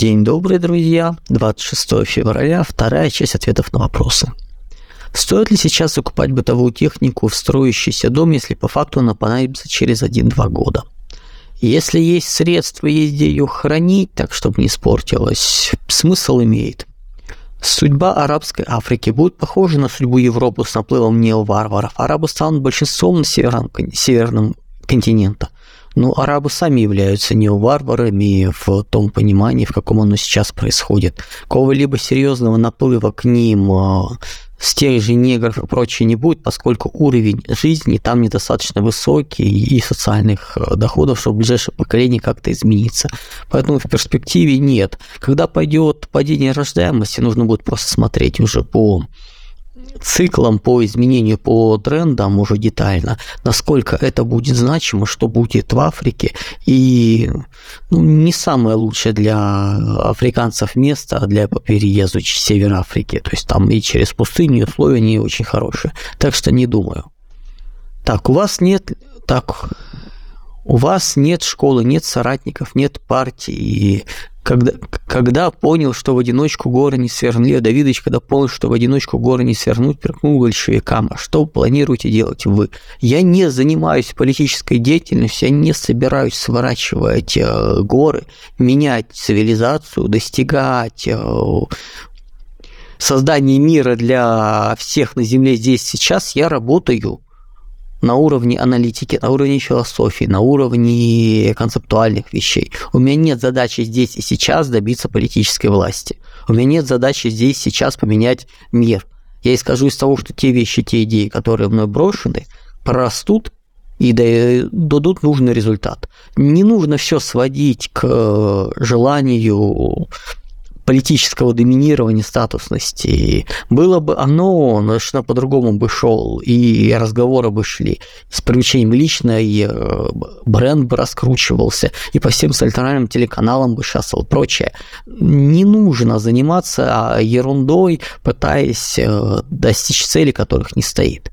День добрый, друзья. 26 февраля, вторая часть ответов на вопросы. Стоит ли сейчас закупать бытовую технику в строящийся дом, если по факту она понадобится через 1-2 года? Если есть средства, есть где ее хранить, так чтобы не испортилось, смысл имеет. Судьба арабской Африки будет похожа на судьбу Европы с наплывом неоварваров. Арабы станут большинством на северном, северном континента. Но арабы сами являются неоварварами в том понимании, в каком оно сейчас происходит. Какого-либо серьезного наплыва к ним а, с тех же негров и прочее не будет, поскольку уровень жизни там недостаточно высокий и социальных э, доходов, чтобы ближайшее поколение как-то измениться. Поэтому в перспективе нет. Когда пойдет падение рождаемости, нужно будет просто смотреть уже по циклом по изменению по трендам уже детально, насколько это будет значимо, что будет в Африке, и ну, не самое лучшее для африканцев место для по переезду через север Африки, то есть там и через пустыню условия не очень хорошие, так что не думаю. Так, у вас нет, так, у вас нет школы, нет соратников, нет партии, когда, когда понял, что в одиночку горы не свернуть, Лев Давидович, когда понял, что в одиночку горы не свернуть, прикнул большевикам. А что планируете делать вы? Я не занимаюсь политической деятельностью, я не собираюсь сворачивать э, горы, менять цивилизацию, достигать э, создания мира для всех на Земле здесь сейчас. Я работаю на уровне аналитики, на уровне философии, на уровне концептуальных вещей. У меня нет задачи здесь и сейчас добиться политической власти. У меня нет задачи здесь и сейчас поменять мир. Я исхожу из того, что те вещи, те идеи, которые мной брошены, прорастут и дадут нужный результат. Не нужно все сводить к желанию политического доминирования статусности. Было бы оно, совершенно по-другому бы шел, и разговоры бы шли с привлечением лично, и э, бренд бы раскручивался, и по всем сальтернальным телеканалам бы шассал, прочее. Не нужно заниматься ерундой, пытаясь э, достичь цели, которых не стоит.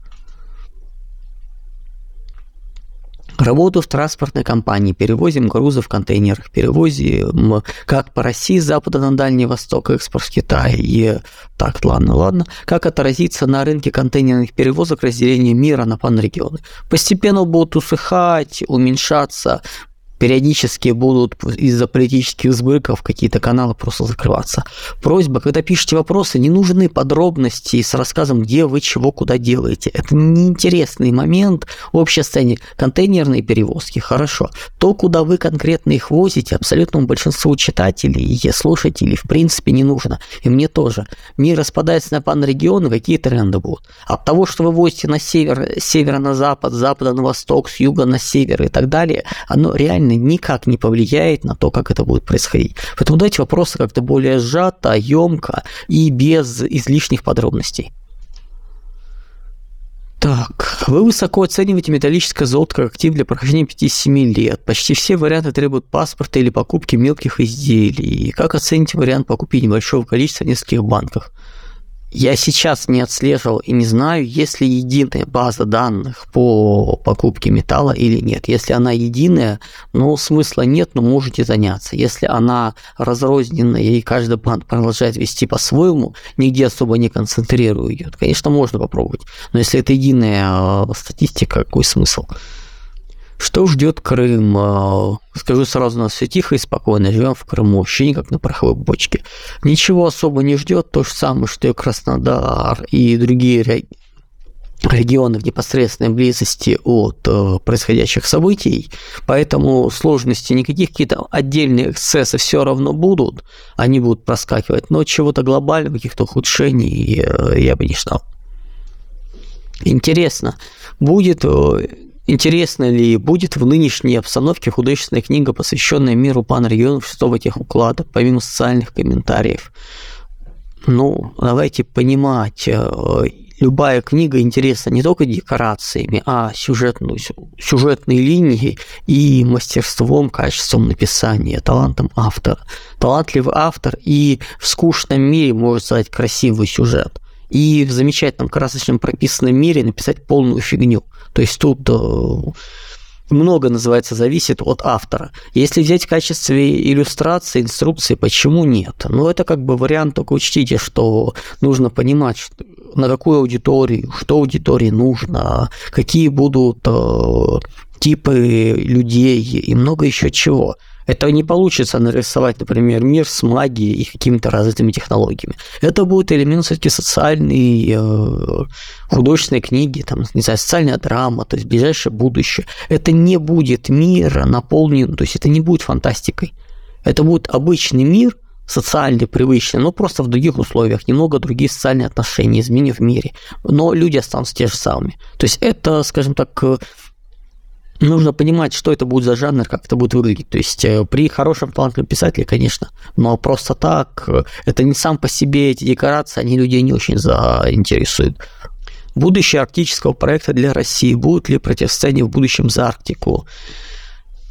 Работу в транспортной компании, перевозим грузы в контейнерах, перевозим как по России с запада на Дальний Восток, экспорт в Китай. И так, ладно, ладно. Как отразится на рынке контейнерных перевозок разделение мира на панрегионы? Постепенно будут усыхать, уменьшаться, периодически будут из-за политических сбыков какие-то каналы просто закрываться. Просьба, когда пишете вопросы, не нужны подробности с рассказом, где вы чего куда делаете. Это неинтересный момент в общей сцене. Контейнерные перевозки, хорошо. То, куда вы конкретно их возите, абсолютному большинству читателей и слушателей в принципе не нужно. И мне тоже. Мир распадается на панрегионы, какие тренды будут. От того, что вы возите на север, с севера на запад, с запада на восток, с юга на север и так далее, оно реально реально никак не повлияет на то, как это будет происходить. Поэтому дайте вопросы как-то более сжато, емко и без излишних подробностей. Так, вы высоко оцениваете металлическое золото как актив для прохождения 5-7 лет. Почти все варианты требуют паспорта или покупки мелких изделий. Как оцените вариант покупки небольшого количества в нескольких банках? Я сейчас не отслеживал и не знаю, есть ли единая база данных по покупке металла или нет. Если она единая, ну, смысла нет, но можете заняться. Если она разрозненная и каждый банк продолжает вести по-своему, нигде особо не концентрируя ее, конечно, можно попробовать. Но если это единая э, статистика, какой смысл? Что ждет Крым? А, скажу сразу, у нас все тихо и спокойно, живем в Крыму, вообще никак на пороховой бочке. Ничего особо не ждет, то же самое, что и Краснодар и другие регионы в непосредственной близости от э, происходящих событий, поэтому сложности никаких, какие-то отдельные эксцессы все равно будут, они будут проскакивать, но чего-то глобального, каких-то ухудшений э, я бы не ждал. Интересно, будет э, Интересно ли будет в нынешней обстановке художественная книга, посвященная миру панрегионов шестого техуклада, помимо социальных комментариев? Ну, давайте понимать, э, любая книга интересна не только декорациями, а сюжетную, сюжетной линией и мастерством, качеством написания, талантом автора. Талантливый автор и в скучном мире может создать красивый сюжет – и в замечательном красочном прописанном мире написать полную фигню. То есть тут э, много, называется, зависит от автора. Если взять в качестве иллюстрации, инструкции, почему нет? Ну, это как бы вариант, только учтите, что нужно понимать, что, на какую аудиторию, что аудитории нужно, какие будут э, типы людей и много еще чего. Это не получится нарисовать, например, мир с магией и какими-то развитыми технологиями. Это будет элемент все-таки социальной, э, художественной книги, там, не знаю, социальная драма, то есть ближайшее будущее. Это не будет мир наполнен, то есть это не будет фантастикой. Это будет обычный мир, социальный, привычный, но просто в других условиях, немного другие социальные отношения, изменения в мире. Но люди останутся те же самыми. То есть это, скажем так, нужно понимать, что это будет за жанр, как это будет выглядеть. То есть э, при хорошем талантливом писателе, конечно, но просто так, э, это не сам по себе эти декорации, они людей не очень заинтересуют. Будущее арктического проекта для России, будут ли противостояние в будущем за Арктику?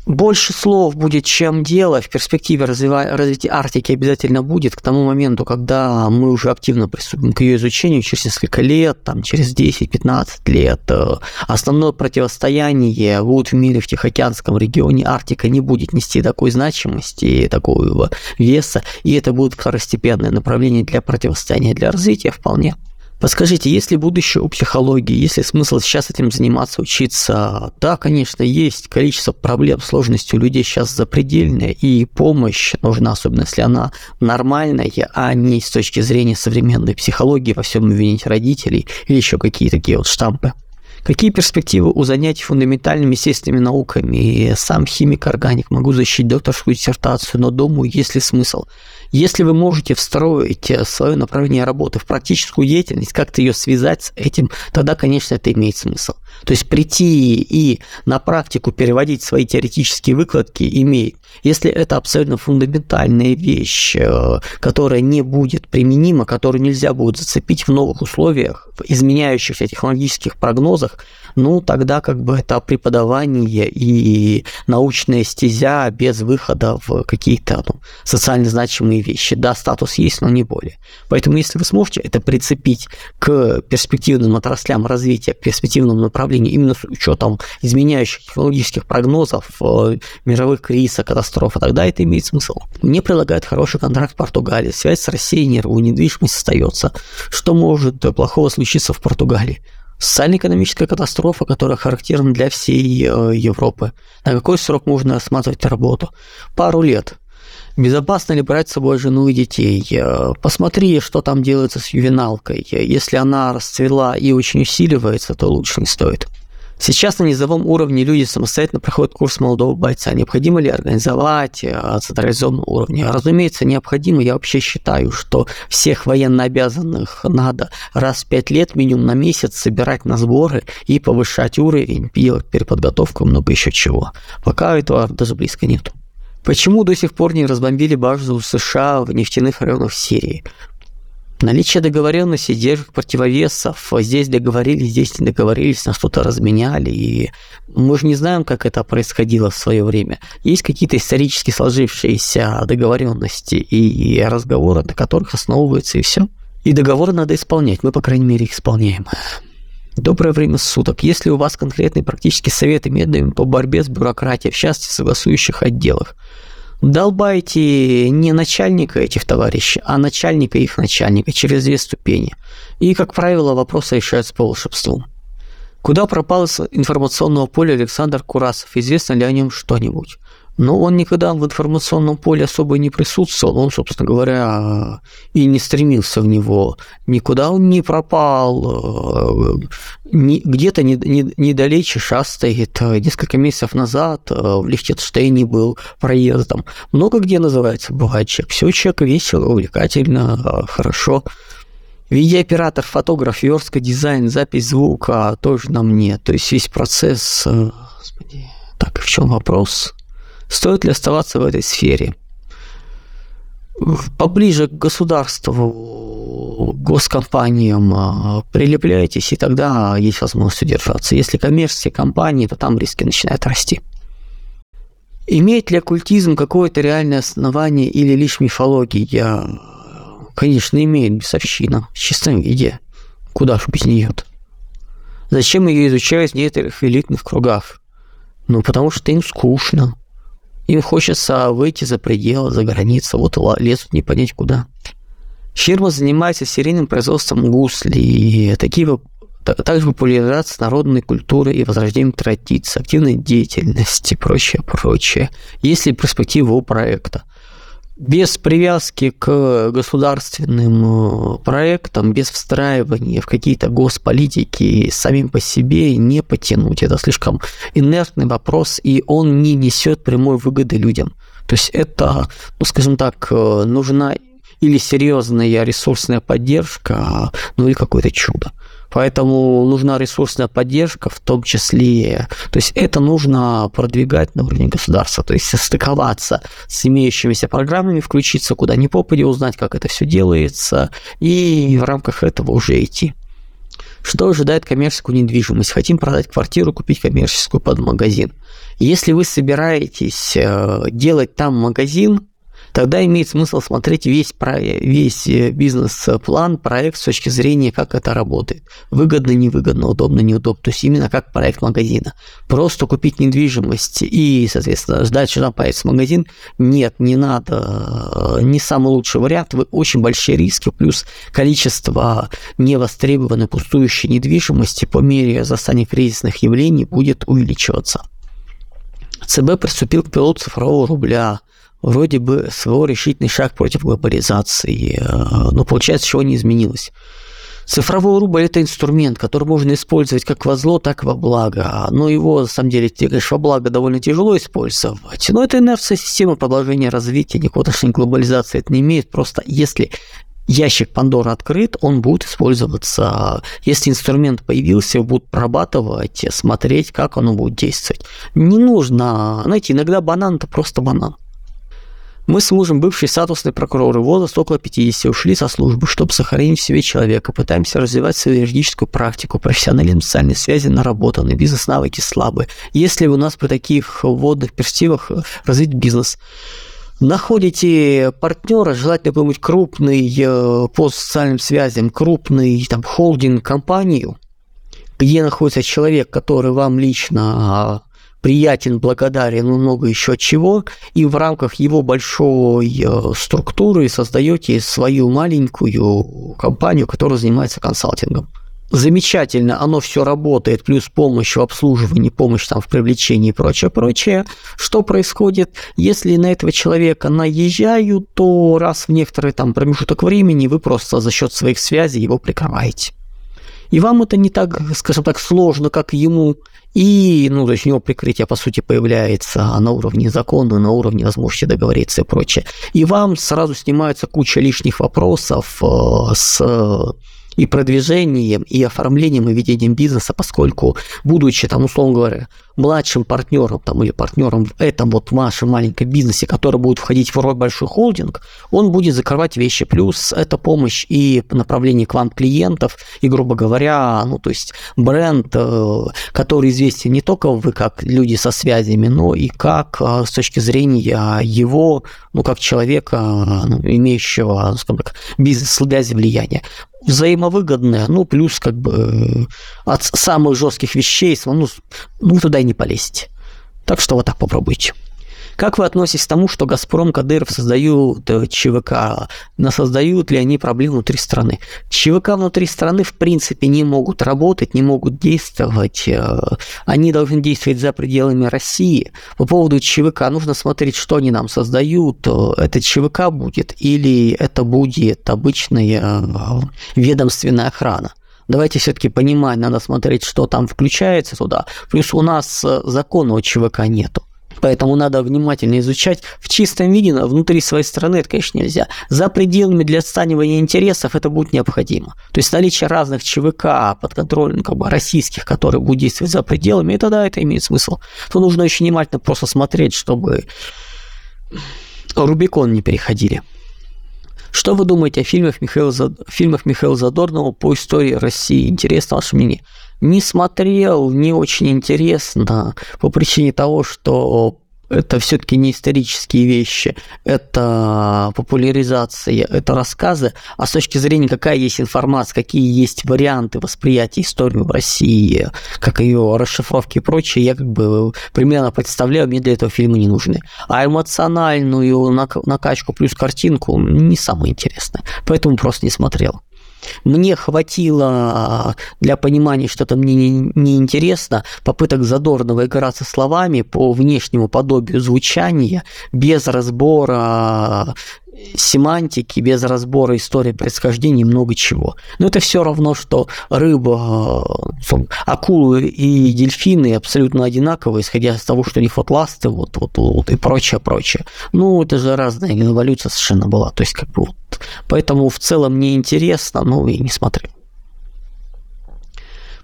Больше слов будет, чем дело. В перспективе развива... развития Арктики обязательно будет к тому моменту, когда мы уже активно приступим к ее изучению через несколько лет, там, через 10-15 лет. Э, основное противостояние будет в мире в Тихоокеанском регионе. Арктика не будет нести такой значимости и такого веса, и это будет второстепенное направление для противостояния, для развития вполне. Подскажите, есть ли будущее у психологии, есть ли смысл сейчас этим заниматься, учиться? Да, конечно, есть. Количество проблем, сложностей у людей сейчас запредельное, и помощь нужна, особенно если она нормальная, а не с точки зрения современной психологии во всем винить родителей или еще какие-то такие вот штампы. Какие перспективы у занятий фундаментальными естественными науками? Сам химик-органик, могу защитить докторскую диссертацию, но думаю, есть ли смысл? Если вы можете встроить э, свое направление работы в практическую деятельность, как-то ее связать с этим, тогда, конечно, это имеет смысл. То есть прийти и на практику переводить свои теоретические выкладки имеет. Если это абсолютно фундаментальная вещь, э, которая не будет применима, которую нельзя будет зацепить в новых условиях, в изменяющихся технологических прогнозах, ну, тогда как бы это преподавание и научная стезя без выхода в какие-то ну, социально значимые вещи. Да, статус есть, но не более. Поэтому, если вы сможете это прицепить к перспективным отраслям развития, к перспективному направлению, именно с учетом изменяющих технологических прогнозов, э, мировых кризисов, катастроф, тогда это имеет смысл. Мне предлагают хороший контракт в Португалии, связь с Россией не рву, недвижимость остается. Что может плохого случиться в Португалии? Социально-экономическая катастрофа, которая характерна для всей э, Европы. На какой срок можно рассматривать работу? Пару лет. Безопасно ли брать с собой жену и детей? Э, посмотри, что там делается с ювеналкой. Если она расцвела и очень усиливается, то лучше не стоит. Сейчас на низовом уровне люди самостоятельно проходят курс молодого бойца. Необходимо ли организовать э, централизованном уровне? Разумеется, необходимо. Я вообще считаю, что всех военнообязанных надо раз в пять лет минимум на месяц собирать на сборы и повышать уровень, делать переподготовку, много еще чего. Пока этого даже близко нету. Почему до сих пор не разбомбили базу США в нефтяных районах Сирии? Наличие договоренности, держек противовесов, здесь договорились, здесь не договорились, на что-то разменяли, и мы же не знаем, как это происходило в свое время. Есть какие-то исторически сложившиеся договоренности и разговоры, на которых основываются, и все. И договоры надо исполнять, мы, по крайней мере, их исполняем. Доброе время суток. Если у вас конкретные практические советы методами по борьбе с бюрократией, в частности, в согласующих отделах, долбайте не начальника этих товарищей, а начальника их начальника через две ступени. И, как правило, вопросы решаются по волшебству. Куда пропал из информационного поля Александр Курасов? Известно ли о нем что-нибудь? Но он никогда в информационном поле особо не присутствовал, он, собственно говоря, и не стремился в него. Никуда он не пропал, где-то недалече шастает. Несколько месяцев назад в Лихтенштейне был проездом. Много где называется бывает человек. Все человек весело, увлекательно, хорошо. Видеооператор, фотограф, верстка, дизайн, запись звука тоже на мне. То есть весь процесс... Э, господи. Так, в чем вопрос? Стоит ли оставаться в этой сфере? Поближе к государству, госкомпаниям а, прилепляйтесь, и тогда есть возможность удержаться. Если коммерческие компании, то там риски начинают расти. Имеет ли оккультизм какое-то реальное основание или лишь мифология? Конечно, имеет бесовщина в чистом виде. Куда ж без нее -то? Зачем ее изучают в некоторых элитных кругах? Ну, потому что им скучно. Им хочется выйти за пределы, за границы, вот лезут не понять куда. Фирма занимается серийным производством гусли, и такие также популяризация народной культуры и возрождение традиций, активной деятельности и прочее, прочее. Есть ли перспектива у проекта? Без привязки к государственным э, проектам, без встраивания в какие-то госполитики самим по себе не потянуть. Это слишком инертный вопрос, и он не несет прямой выгоды людям. То есть это, ну, скажем так, э, нужна или серьезная ресурсная поддержка, ну или какое-то чудо. Поэтому нужна ресурсная поддержка, в том числе, то есть это нужно продвигать на уровне государства, то есть состыковаться с имеющимися программами, включиться куда ни попади, узнать, как это все делается, и в рамках этого уже идти. Что ожидает коммерческую недвижимость? Хотим продать квартиру, купить коммерческую под магазин. Если вы собираетесь э, делать там магазин, тогда имеет смысл смотреть весь, весь э, бизнес-план, проект с точки зрения, как это работает. Выгодно, невыгодно, удобно, неудобно. То есть именно как проект магазина. Просто купить недвижимость и, соответственно, ждать, что там появится магазин, нет, не надо. Не самый лучший вариант. Вы очень большие риски, плюс количество невостребованной пустующей недвижимости по мере застания кризисных явлений будет увеличиваться. ЦБ приступил к пилоту цифрового рубля – вроде бы свой решительный шаг против глобализации, э, но получается, чего не изменилось. Цифровой рубль – это инструмент, который можно использовать как во зло, так и во благо. Но его, на самом деле, конечно, во благо довольно тяжело использовать. Но это инерция системы продолжения развития, никакого отношения к глобализации это не имеет. Просто если ящик Пандора открыт, он будет использоваться. Если инструмент появился, его будут прорабатывать, смотреть, как оно будет действовать. Не нужно, знаете, иногда банан – это просто банан. Мы с мужем, бывшие статусные прокуроры, возраст около 50, ушли со службы, чтобы сохранить в себе человека. Пытаемся развивать свою юридическую практику, профессионализм, социальные связи наработаны, бизнес-навыки слабые. Если у нас при таких вводных перспективах развить бизнес, находите партнера, желательно какой-нибудь крупный э, по социальным связям, крупный там холдинг, компанию, где находится человек, который вам лично а, приятен, благодарен много еще чего, и в рамках его большой э, структуры создаете свою маленькую компанию, которая занимается консалтингом. Замечательно, оно все работает, плюс помощь в обслуживании, помощь там в привлечении и прочее, прочее. Что происходит? Если на этого человека наезжают, то раз в некоторый там промежуток времени вы просто за счет своих связей его прикрываете. И вам это не так, скажем так, сложно, как ему. И, ну, то есть у него прикрытие, по сути, появляется на уровне закона, на уровне возможности договориться и прочее. И вам сразу снимается куча лишних вопросов э, с и продвижением, и оформлением, и ведением бизнеса, поскольку, будучи, там, условно говоря, младшим партнером там, или партнером в этом вот вашем маленьком бизнесе, который будет входить в роль большой холдинг, он будет закрывать вещи. Плюс это помощь и направление к вам клиентов, и, грубо говоря, ну, то есть бренд, э, который известен не только вы как люди со связями, но и как э, с точки зрения его, ну, как человека, ну, имеющего, скажем так, бизнес-связи влияния взаимовыгодное, ну, плюс как бы от самых жестких вещей, ну, ну туда и не полезете. Так что вот так попробуйте. Как вы относитесь к тому, что «Газпром», Кадыров создают э, ЧВК? Но создают ли они проблемы внутри страны? ЧВК внутри страны, в принципе, не могут работать, не могут действовать. Э, они должны действовать за пределами России. По поводу ЧВК нужно смотреть, что они нам создают. Э, это ЧВК будет или это будет обычная ведомственная охрана? давайте все-таки понимать, надо смотреть, что там включается туда. Плюс у нас закона у ЧВК нету. Поэтому надо внимательно изучать. В чистом виде внутри своей страны это, конечно, нельзя. За пределами для отстаивания интересов это будет необходимо. То есть наличие разных ЧВК под контролем как бы, российских, которые будут действовать за пределами, и тогда это имеет смысл. То нужно очень внимательно просто смотреть, чтобы Рубикон не переходили. Что вы думаете о фильмах Михаила, Зад... фильмах Михаила Задорнова по истории России? Интересно ваше мнение не смотрел, не очень интересно, по причине того, что это все-таки не исторические вещи, это популяризация, это рассказы, а с точки зрения, какая есть информация, какие есть варианты восприятия истории в России, как ее расшифровки и прочее, я как бы примерно представляю, мне для этого фильмы не нужны. А эмоциональную накачку плюс картинку не самое интересное, поэтому просто не смотрел. Мне хватило а, для понимания, что это мне не интересно, попыток задорного играться словами по внешнему подобию звучания, без разбора семантики, без разбора истории происхождения и много чего. Но это все равно, что рыба, э, акулы и дельфины абсолютно одинаковые, исходя из того, что у них вот ласты, вот, вот, вот и прочее, прочее. Ну, это же разная эволюция совершенно была. То есть, как бы вот. Поэтому в целом мне интересно, но и не смотрю.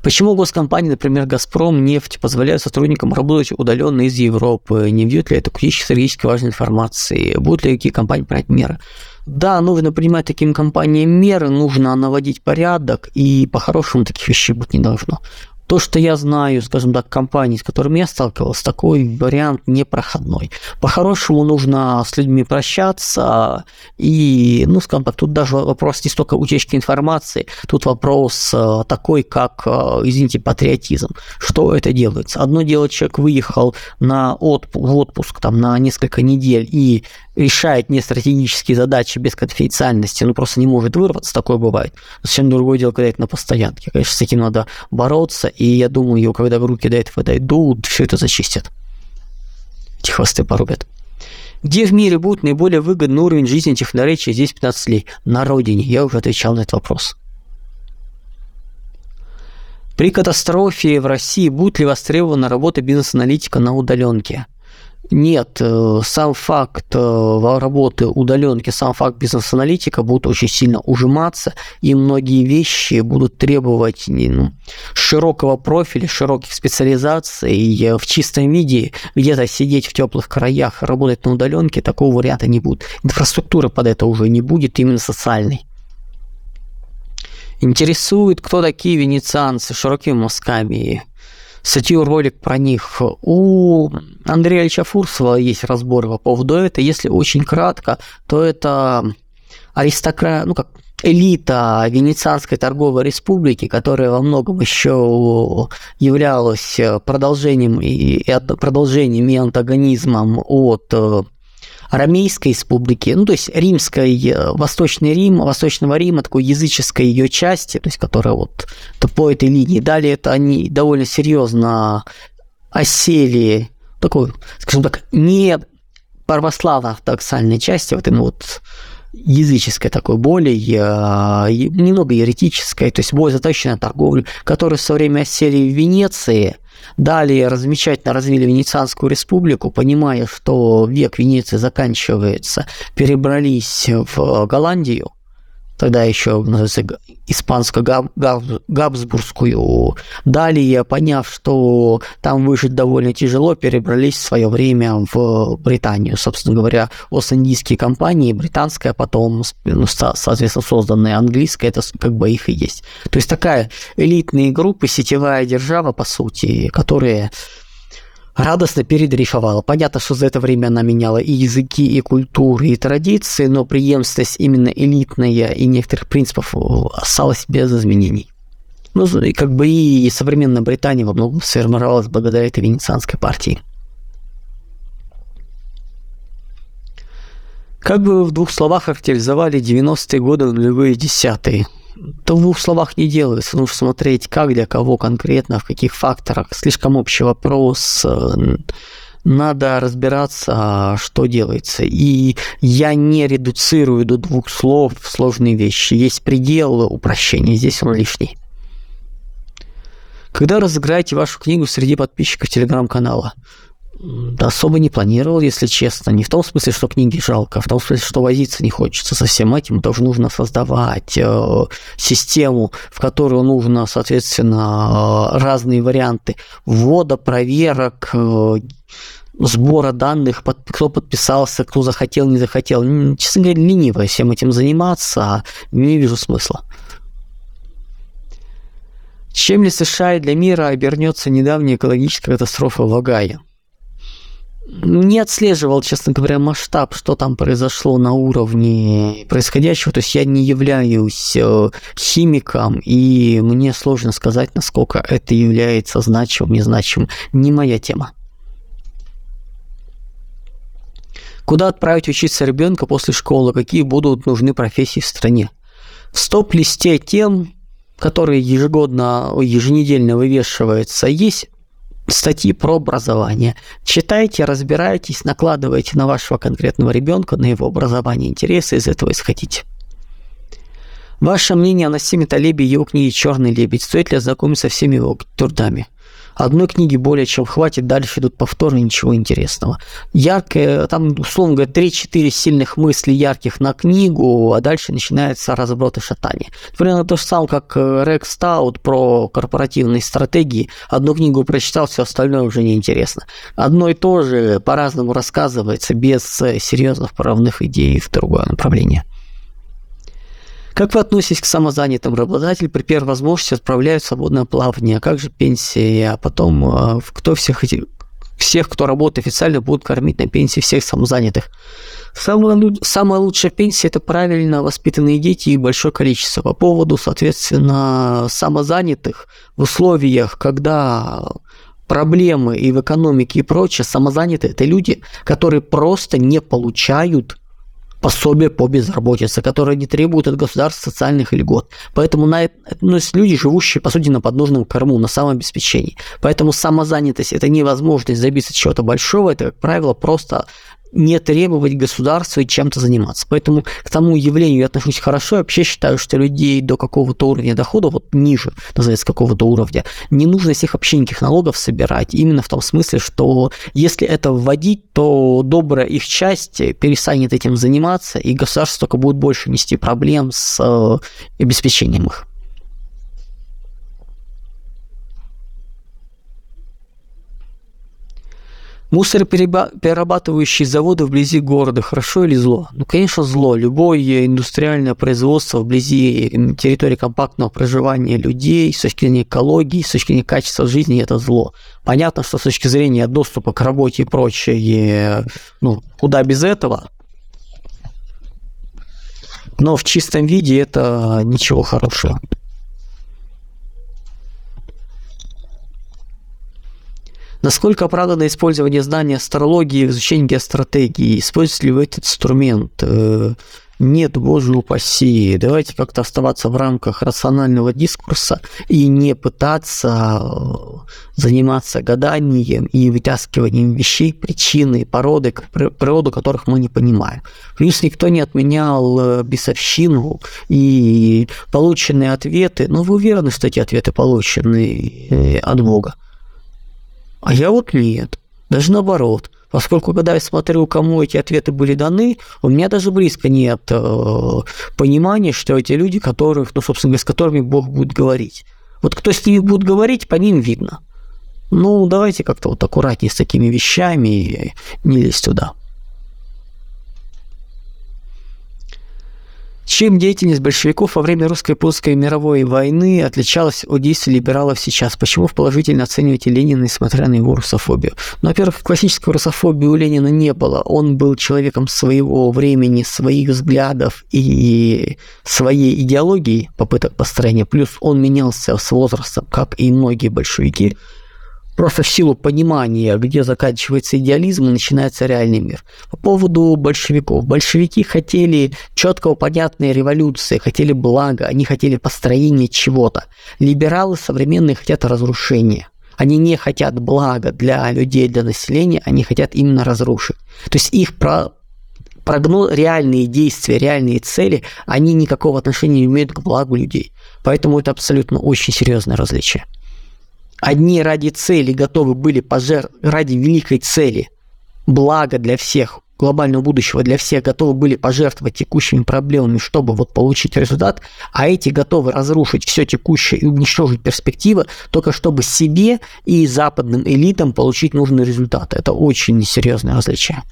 Почему госкомпании, например, «Газпром», нефть позволяют сотрудникам работать удаленно из Европы? Не вьют ли это кучу стратегически важной информации? Будут ли какие компании принять меры? Да, нужно принимать таким компаниям меры, нужно наводить порядок, и по-хорошему таких вещей быть не должно. То, что я знаю, скажем так, компаний, с которыми я сталкивался, такой вариант непроходной. По-хорошему нужно с людьми прощаться, и, ну, скажем так, тут даже вопрос не столько утечки информации, тут вопрос э, такой, как, э, извините, патриотизм. Что это делается? Одно дело, человек выехал на отпуск, в отпуск там, на несколько недель и решает не стратегические задачи без конфиденциальности, ну просто не может вырваться, такое бывает. Совсем другое дело, когда это на постоянке. Конечно, с этим надо бороться, и я думаю, когда в руки до этого дойдут, все это зачистят. Эти хвосты порубят. Где в мире будет наиболее выгодный уровень жизни технарей через 10-15 лет? На родине. Я уже отвечал на этот вопрос. При катастрофе в России будет ли востребована работа бизнес-аналитика на удаленке? Нет, э, сам факт э, работы удаленки, сам факт бизнес-аналитика будут очень сильно ужиматься, и многие вещи будут требовать ну, широкого профиля, широких специализаций. И в чистом виде где-то сидеть в теплых краях, работать на удаленке, такого варианта не будет. Инфраструктуры под это уже не будет, именно социальной. Интересует, кто такие венецианцы широкими мазками статью, ролик про них. У Андрея Ильича Фурсова есть разбор по поводу этого. Если очень кратко, то это аристократ, ну как элита Венецианской торговой республики, которая во многом еще являлась продолжением и, продолжением и антагонизмом от Ромейской республики, ну, то есть римской, э, Восточный Рим, Восточного Рима, такой языческой ее части, то есть которая вот по этой линии. Далее это они довольно серьезно осели такой, скажем так, не православно-ортодоксальной части, вот именно вот языческой такой, более э, немного еретической, то есть более заточенной торговлю, которую со временем осели в Венеции, Далее замечательно развили Венецианскую республику, понимая, что век Венеции заканчивается, перебрались в Голландию, тогда еще испанско-габсбургскую. Далее, поняв, что там выжить довольно тяжело, перебрались в свое время в Британию. Собственно говоря, Ост-Индийские компании, британская, потом, ну, соответственно, созданная английская, это как бы их и есть. То есть такая элитные группы, сетевая держава, по сути, которые радостно передрейфовала. Понятно, что за это время она меняла и языки, и культуры, и традиции, но преемственность именно элитная и некоторых принципов осталась без изменений. Ну, и как бы и современная Британия во многом сформировалась благодаря этой венецианской партии. Как бы вы в двух словах характеризовали 90-е годы, нулевые десятые? То в двух словах не делается. Нужно смотреть, как, для кого конкретно, в каких факторах. Слишком общий вопрос. Э, надо разбираться, что делается. И я не редуцирую до двух слов сложные вещи. Есть предел упрощения, здесь он лишний. Когда разыграете вашу книгу среди подписчиков телеграм-канала? Особо не планировал, если честно. Не в том смысле, что книги жалко, а в том смысле, что возиться не хочется со всем этим. Тоже нужно создавать э, систему, в которую нужно, соответственно, э, разные варианты ввода, проверок, э, сбора данных, под, кто подписался, кто захотел, не захотел. Честно говоря, лениво всем этим заниматься, а не вижу смысла. Чем ли США и для мира обернется недавняя экологическая катастрофа в Огайо? Не отслеживал, честно говоря, масштаб, что там произошло на уровне происходящего. То есть я не являюсь э, химиком, и мне сложно сказать, насколько это является значимым, незначимым. Не моя тема. Куда отправить учиться ребенка после школы? Какие будут нужны профессии в стране? В стоп-листе тем, которые ежегодно, еженедельно вывешиваются, есть статьи про образование. Читайте, разбирайтесь, накладывайте на вашего конкретного ребенка, на его образование интересы, из этого исходите. Ваше мнение о Насиме Талебе и его книге «Черный лебедь». Стоит ли ознакомиться со всеми его трудами? Одной книги более чем хватит, дальше идут повторы, ничего интересного. Яркое, там, условно говоря, 3-4 сильных мысли ярких на книгу, а дальше начинается разброд и шатание. Примерно то же самое, как э, Рекс Стаут про корпоративные стратегии. Одну книгу прочитал, все остальное уже неинтересно. Одно и то же по-разному рассказывается, без э, серьезных правных идей в другое направление. Как вы относитесь к самозанятым? Работодатель при первой возможности отправляют в свободное плавание. Как же пенсия? А потом, а, кто всех этих всех, кто работает официально, будут кормить на пенсии всех самозанятых. Самая, самая лучшая пенсия – это правильно воспитанные дети и большое количество. По поводу, соответственно, самозанятых в условиях, когда проблемы и в экономике и прочее, самозанятые – это люди, которые просто не получают пособие по безработице, которое не требует от государства социальных льгот. Поэтому на, ну, есть люди, живущие, по сути, на подножном корму, на самообеспечении. Поэтому самозанятость – это невозможность добиться чего-то большого, это, как правило, просто не требовать государству и чем-то заниматься. Поэтому к тому явлению я отношусь хорошо. Я вообще считаю, что людей до какого-то уровня дохода, вот ниже, называется, какого-то уровня, не нужно всех вообще никаких налогов собирать. Именно в том смысле, что если это вводить, то добрая их часть перестанет этим заниматься, и государство только будет больше нести проблем с э, обеспечением их. Мусороперерабатывающие заводы вблизи города, хорошо или зло? Ну, конечно, зло. Любое индустриальное производство вблизи территории компактного проживания людей, с точки зрения экологии, с точки зрения качества жизни, это зло. Понятно, что с точки зрения доступа к работе и прочее, ну, куда без этого, но в чистом виде это ничего хорошего. Насколько оправдано использование знания астрологии в изучении геостратегии? Используете ли вы этот инструмент? Э, нет, боже упаси. Давайте как-то оставаться в рамках рационального дискурса и не пытаться э, заниматься гаданием и вытаскиванием вещей, причины, породы, природу которых мы не понимаем. Плюс никто не отменял э, бесовщину и полученные ответы. Но вы уверены, что эти ответы получены от Бога? А я вот нет. Даже наоборот. Поскольку, когда я смотрю, кому эти ответы были даны, у меня даже близко нет э, понимания, что эти люди, которых, ну, собственно говоря, с которыми Бог будет говорить. Вот кто с ними будет говорить, по ним видно. Ну, давайте как-то вот аккуратнее с такими вещами и не лезть туда. Чем деятельность большевиков во время русско-японской мировой войны отличалась от действий либералов сейчас? Почему в положительно оцениваете Ленина, несмотря на его русофобию? Ну, во-первых, классической русофобии у Ленина не было. Он был человеком своего времени, своих взглядов и своей идеологии, попыток построения. Плюс он менялся с возрастом, как и многие большевики просто в силу понимания, где заканчивается идеализм и начинается реальный мир. По поводу большевиков. Большевики хотели четкого, понятной революции, хотели блага, они хотели построения чего-то. Либералы современные хотят разрушения. Они не хотят блага для людей, для населения, они хотят именно разрушить. То есть их про прогноз, реальные действия, реальные цели, они никакого отношения не имеют к благу людей. Поэтому это абсолютно очень серьезное различие. Одни ради цели готовы были пожертвовать, ради великой цели, блага для всех, глобального будущего для всех готовы были пожертвовать текущими проблемами, чтобы вот получить результат, а эти готовы разрушить все текущее и уничтожить перспективы, только чтобы себе и западным элитам получить нужный результат. Это очень серьезное различие.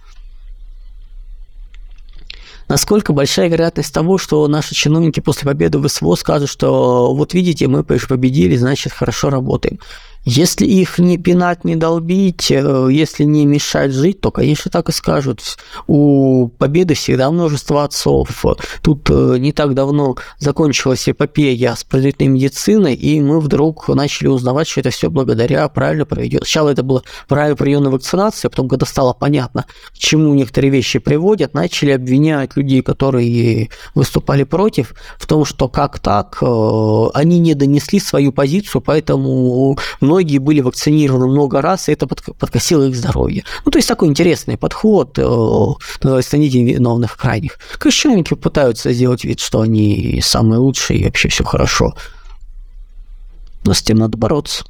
Насколько большая вероятность того, что наши чиновники после победы в СВО скажут, что вот видите, мы победили, значит, хорошо работаем. Если их не пинать, не долбить, э, если не мешать жить, то, конечно, так и скажут. У победы всегда множество отцов. Тут э, не так давно закончилась эпопея с предварительной медициной, и мы вдруг начали узнавать, что это все благодаря правильно проведенной. Сначала это было правильно проведенная вакцинация, а потом, когда стало понятно, к чему некоторые вещи приводят, начали обвинять людей, которые выступали против, в том, что как так, э, они не донесли свою позицию, поэтому многие были вакцинированы много раз, и это подкосило их здоровье. Ну, то есть такой интересный подход, э, называется, виновных крайних. Крещенники пытаются сделать вид, что они самые лучшие и вообще все хорошо. Но с тем надо бороться.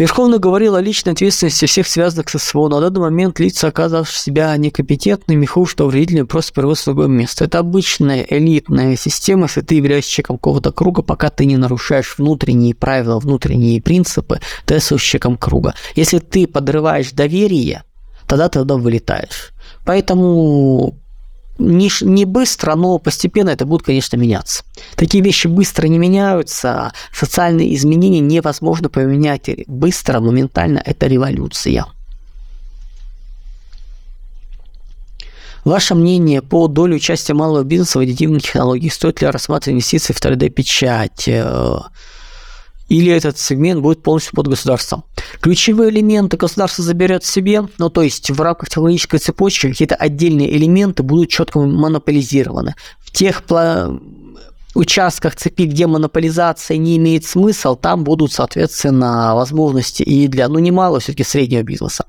Верховный говорил о личной ответственности всех связанных со СВО, на данный момент лица, оказавшие себя некомпетентными, хуже, что вредительными, просто переводятся в другое место. Это обычная элитная система, если ты являешься человеком какого-то круга, пока ты не нарушаешь внутренние правила, внутренние принципы, ты остаешься человеком круга. Если ты подрываешь доверие, тогда ты туда вылетаешь. Поэтому не, не быстро, но постепенно это будет, конечно, меняться. Такие вещи быстро не меняются, социальные изменения невозможно поменять быстро, моментально, это революция. Ваше мнение по доле участия малого бизнеса в аддитивных технологиях? Стоит ли рассматривать инвестиции в 3D-печать? Или этот сегмент будет полностью под государством. Ключевые элементы государство заберет себе, ну то есть в рамках технологической цепочки какие-то отдельные элементы будут четко монополизированы. В тех участках цепи, где монополизация не имеет смысла, там будут, соответственно, возможности и для, ну, немало все-таки среднего бизнеса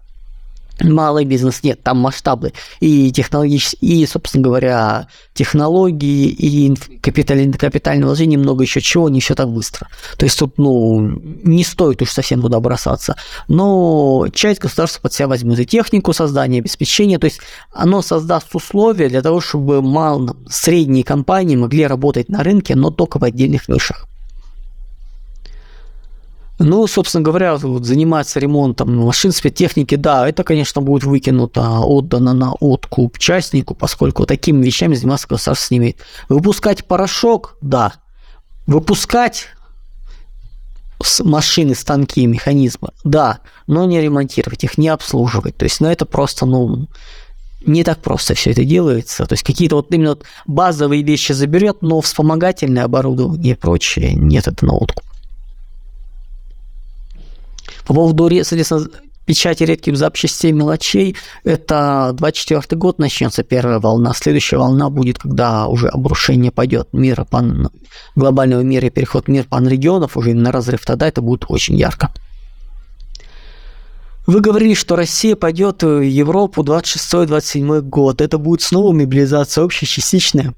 малый бизнес нет, там масштабы и технологические, и, собственно говоря, технологии, и капиталь, капитальное вложение, много еще чего, не все так быстро. То есть тут, ну, не стоит уж совсем туда бросаться. Но часть государства под себя возьмет и технику создания, обеспечения, то есть оно создаст условия для того, чтобы мал, средние компании могли работать на рынке, но только в отдельных нишах. Ну, собственно говоря, вот, заниматься ремонтом машин, спецтехники, да, это, конечно, будет выкинуто, отдано на откуп частнику, поскольку такими вещами заниматься государство не имеет. Выпускать порошок, да. Выпускать машины, станки, механизмы, да, но не ремонтировать их, не обслуживать. То есть, ну, это просто, ну, не так просто все это делается. То есть какие-то вот именно базовые вещи заберет, но вспомогательное оборудование и прочее нет, это на откуп. По поводу, соответственно, печати редких запчастей мелочей, это 24 год начнется первая волна. Следующая волна будет, когда уже обрушение пойдет мира, пан, глобального мира и переход мира пан-регионов, уже на разрыв, тогда это будет очень ярко. Вы говорили, что Россия пойдет в Европу 26-27 год. Это будет снова мобилизация общая, частичная.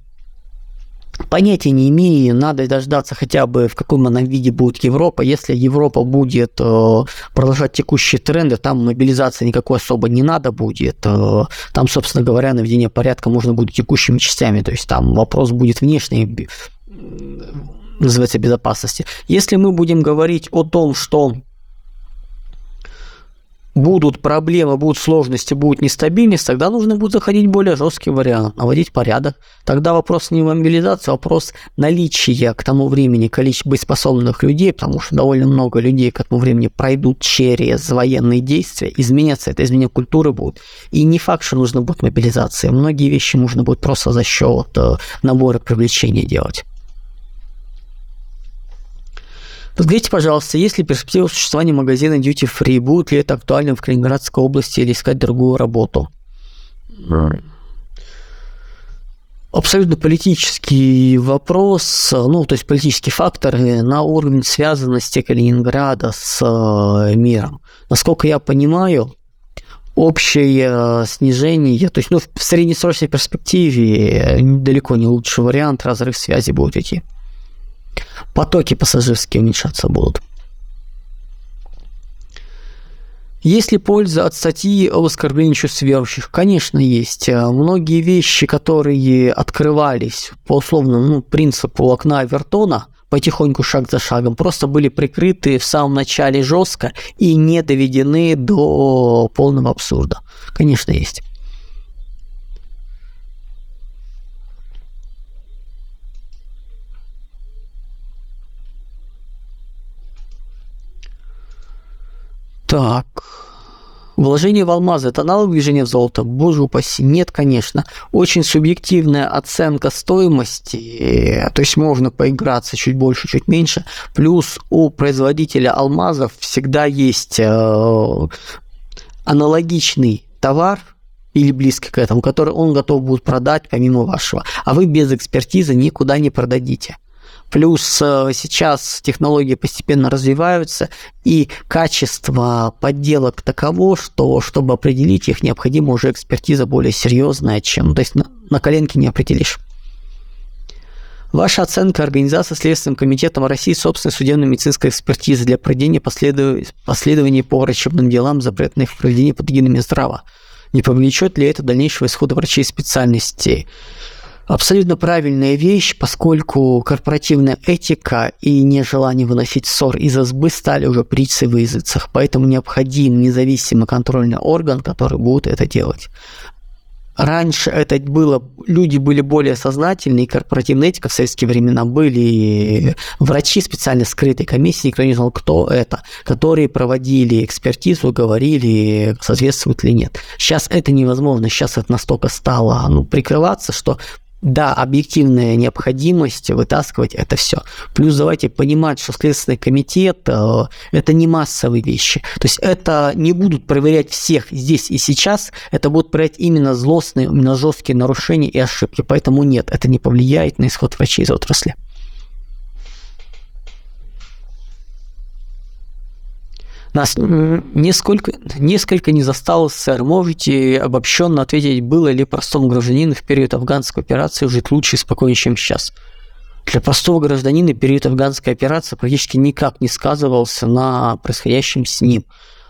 Понятия не имею, надо дождаться хотя бы в каком она виде будет Европа. Если Европа будет э, продолжать текущие тренды, там мобилизации никакой особо не надо будет. Э, там, собственно говоря, наведение порядка можно будет текущими частями. То есть там вопрос будет внешней, называется, безопасности. Если мы будем говорить о том, что будут проблемы, будут сложности, будет нестабильность, тогда нужно будет заходить более жесткий вариант, наводить порядок. Тогда вопрос не мобилизации, а вопрос наличия к тому времени количества боеспособных людей, потому что довольно много людей к этому времени пройдут через военные действия, изменятся, это изменение культуры будет. И не факт, что нужно будет мобилизация. Многие вещи можно будет просто за счет э, набора привлечения делать. Подскажите, пожалуйста, есть ли перспектива существования магазина Duty Free? Будет ли это актуально в Калининградской области или искать другую работу? Абсолютно политический вопрос, ну, то есть политические факторы на уровень связанности Калининграда с э, миром. Насколько я понимаю, общее снижение, то есть ну, в среднесрочной перспективе далеко не лучший вариант, разрыв связи будет идти потоки пассажирские уменьшаться будут. Есть ли польза от статьи об оскорблении чувств верующих? Конечно, есть. Многие вещи, которые открывались по условному ну, принципу окна Вертона, потихоньку, шаг за шагом, просто были прикрыты в самом начале жестко и не доведены до полного абсурда. Конечно, есть. Так, Вложение в алмазы – это аналог движения в золото? Боже упаси, нет, конечно. Очень субъективная оценка стоимости, то есть можно поиграться чуть больше, чуть меньше. Плюс у производителя алмазов всегда есть э, аналогичный товар, или близкий к этому, который он готов будет продать помимо вашего, а вы без экспертизы никуда не продадите. Плюс э, сейчас технологии постепенно развиваются, и качество подделок таково, что чтобы определить их, необходима уже экспертиза более серьезная, чем... То есть на, на коленке не определишь. Ваша оценка организации Следственным комитетом России собственной судебно-медицинской экспертизы для проведения последов... последований по врачебным делам, запретных в проведении под эгидой. Не повлечет ли это дальнейшего исхода врачей специальностей? Абсолютно правильная вещь, поскольку корпоративная этика и нежелание выносить ссор из избы стали уже притчей в языцах, поэтому необходим независимый контрольный орган, который будет это делать. Раньше это было, люди были более сознательные, корпоративная этика в советские времена были врачи специально скрытой комиссии, никто не знал, кто это, которые проводили экспертизу, говорили, соответствует ли нет. Сейчас это невозможно, сейчас это настолько стало ну, прикрываться, что да, объективная необходимость вытаскивать это все. Плюс давайте понимать, что Следственный комитет э, это не массовые вещи. То есть это не будут проверять всех здесь и сейчас, это будут проверять именно злостные, именно жесткие нарушения и ошибки. Поэтому нет, это не повлияет на исход врачей из отрасли. Нас несколько, несколько не застал СССР. Можете обобщенно ответить, было ли простому гражданину в период афганской операции жить лучше и спокойнее, чем сейчас? Для простого гражданина период афганской операции практически никак не сказывался на происходящем с ним.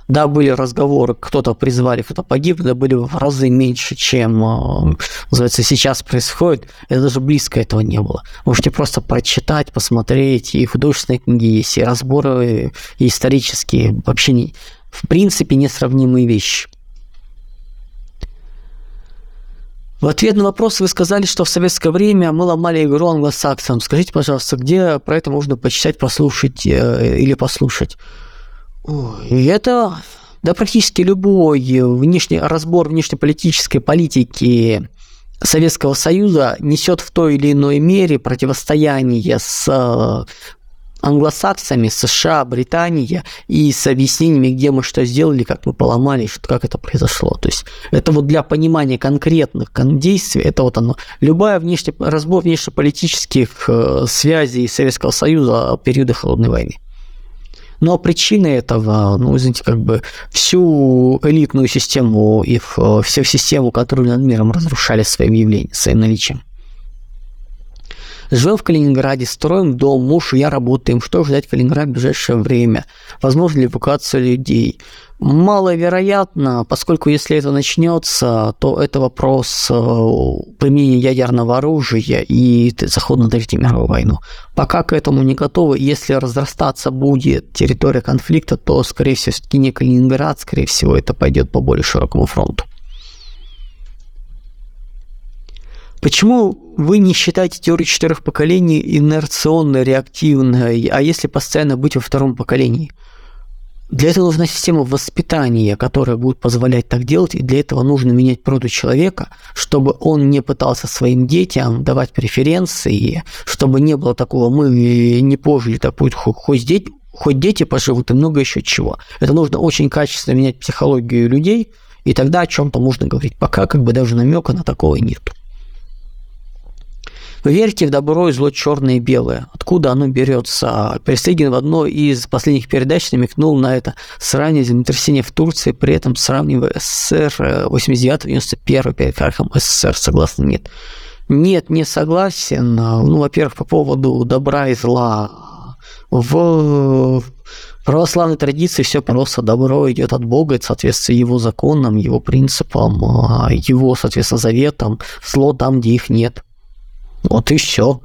Да, были разговоры, кто-то призвали, кто-то погиб, да были в разы меньше, чем, э, называется, сейчас происходит. Это даже близко этого не было. Можете просто прочитать, посмотреть, и художественные книги есть, и разборы и исторические, вообще не, в принципе несравнимые вещи. В ответ на вопрос вы сказали, что в советское время мы ломали игру англосаксам. Скажите, пожалуйста, где про это можно почитать, послушать э, или послушать? И это, да, практически любой внешний разбор внешнеполитической политики Советского Союза несет в той или иной мере противостояние с э, англосаксами, США, Британия и с объяснениями, где мы что сделали, как мы поломали, что, как это произошло. То есть это вот для понимания конкретных действий, это вот оно. Любая внешне, разбор внешнеполитических э, связей Советского Союза периода Холодной войны. Но причины этого, ну, извините, как бы всю элитную систему и всю систему, которую над миром разрушали своим явлением, своим наличием. Живем в Калининграде, строим дом, муж и я работаем. Что ждать в Калининграде в ближайшее время? Возможно ли эвакуация людей? Маловероятно, поскольку если это начнется, то это вопрос э, применения ядерного оружия и заход на Третью мировую войну. Пока к этому не готовы. Если разрастаться будет территория конфликта, то, скорее всего, все-таки не Калининград, скорее всего, это пойдет по более широкому фронту. Почему вы не считаете теорию четырех поколений инерционной, реактивной, а если постоянно быть во втором поколении? Для этого нужна система воспитания, которая будет позволять так делать, и для этого нужно менять природу человека, чтобы он не пытался своим детям давать преференции, чтобы не было такого, мы не пожили, так будет хоть дети, хоть дети поживут и много еще чего. Это нужно очень качественно менять психологию людей, и тогда о чем-то можно говорить. Пока как бы даже намека на такого нет. Вы верите в добро и зло черное и белое. Откуда оно берется? Перестыгин в одной из последних передач намекнул на это сравнение землетрясения в Турции, при этом сравнивая СССР 89-91 перед крахом СССР. Согласны? Нет. Нет, не согласен. Ну, во-первых, по поводу добра и зла. В православной традиции все просто добро идет от Бога, это соответствует его законам, его принципам, а его, соответственно, заветам. Зло там, где их нет. Вот и все.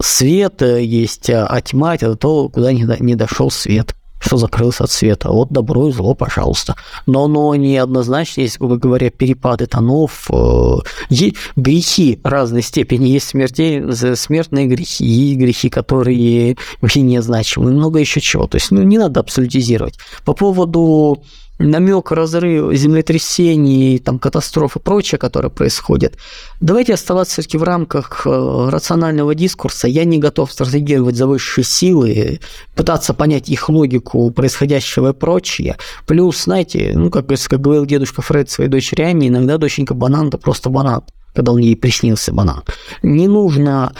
Свет есть, а тьма это то, куда не, дошел свет. что закрылся от света. Вот добро и зло, пожалуйста. Но оно неоднозначно, есть, грубо говоря, перепады тонов, э, грехи разной степени. Есть смертей, смертные грехи, и грехи, которые вообще незначимы, много еще чего. То есть, ну, не надо абсолютизировать. По поводу намек, разрыв, землетрясений, там, катастроф и прочее, которое происходит. Давайте оставаться все-таки в рамках э, рационального дискурса. Я не готов стратегировать за высшие силы, пытаться понять их логику происходящего и прочее. Плюс, знаете, ну, как, как говорил дедушка Фред своей дочери Ами, иногда доченька банан – это просто банан когда он ей приснился банан. Не нужно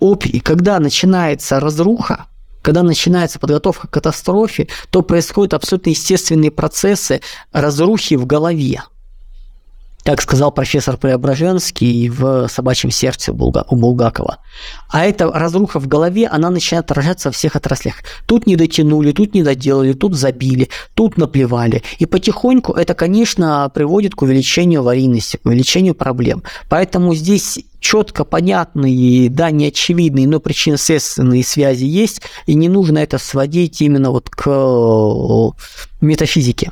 опий, когда начинается разруха, когда начинается подготовка к катастрофе, то происходят абсолютно естественные процессы разрухи в голове. Как сказал профессор Преображенский в «Собачьем сердце» у Булгакова. А эта разруха в голове, она начинает отражаться во всех отраслях. Тут не дотянули, тут не доделали, тут забили, тут наплевали. И потихоньку это, конечно, приводит к увеличению аварийности, к увеличению проблем. Поэтому здесь четко понятные, да, неочевидные, но причинно-следственные связи есть, и не нужно это сводить именно вот к э, метафизике.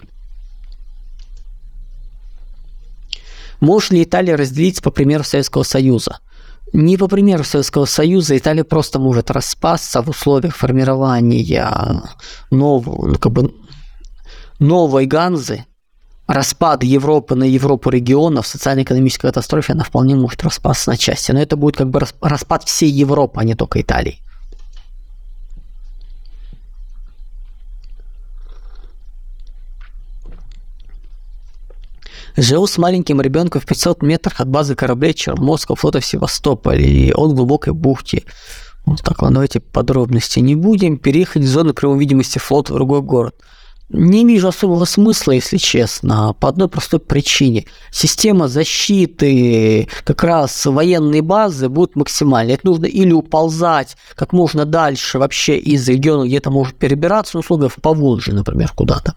Может ли Италия разделиться по примеру Советского Союза? Не по примеру Советского Союза Италия просто может распасться в условиях формирования нового, ну, как бы, новой Ганзы, распад Европы на Европу регионов, социально-экономической катастрофе, она вполне может распасться на части. Но это будет как бы распад всей Европы, а не только Италии. Живу с маленьким ребенком в 500 метрах от базы кораблей Черноморского флота в Севастополе и от глубокой бухте. Вот так, ладно, давайте подробности не будем. Переехать в зону прямой видимости флота в другой город – не вижу особого смысла, если честно, по одной простой причине. Система защиты как раз военной базы будет максимальной. Это нужно или уползать как можно дальше вообще из региона, где это может перебираться, ну, условия в Поволжье, например, куда-то.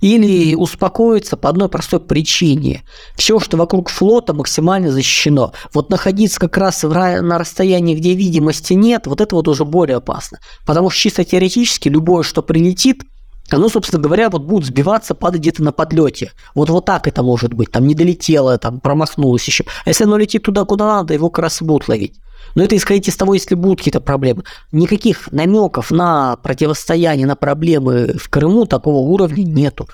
Или успокоиться по одной простой причине. Все, что вокруг флота, максимально защищено. Вот находиться как раз на расстоянии, где видимости нет, вот это вот уже более опасно. Потому что чисто теоретически любое, что прилетит, оно, собственно говоря, вот будет сбиваться, падать где-то на подлете. Вот вот так это может быть. Там не долетело, там промахнулось еще. А если оно летит туда, куда надо, его как раз будут ловить. Но это исходить из того, если будут какие-то проблемы. Никаких намеков на противостояние, на проблемы в Крыму такого уровня нету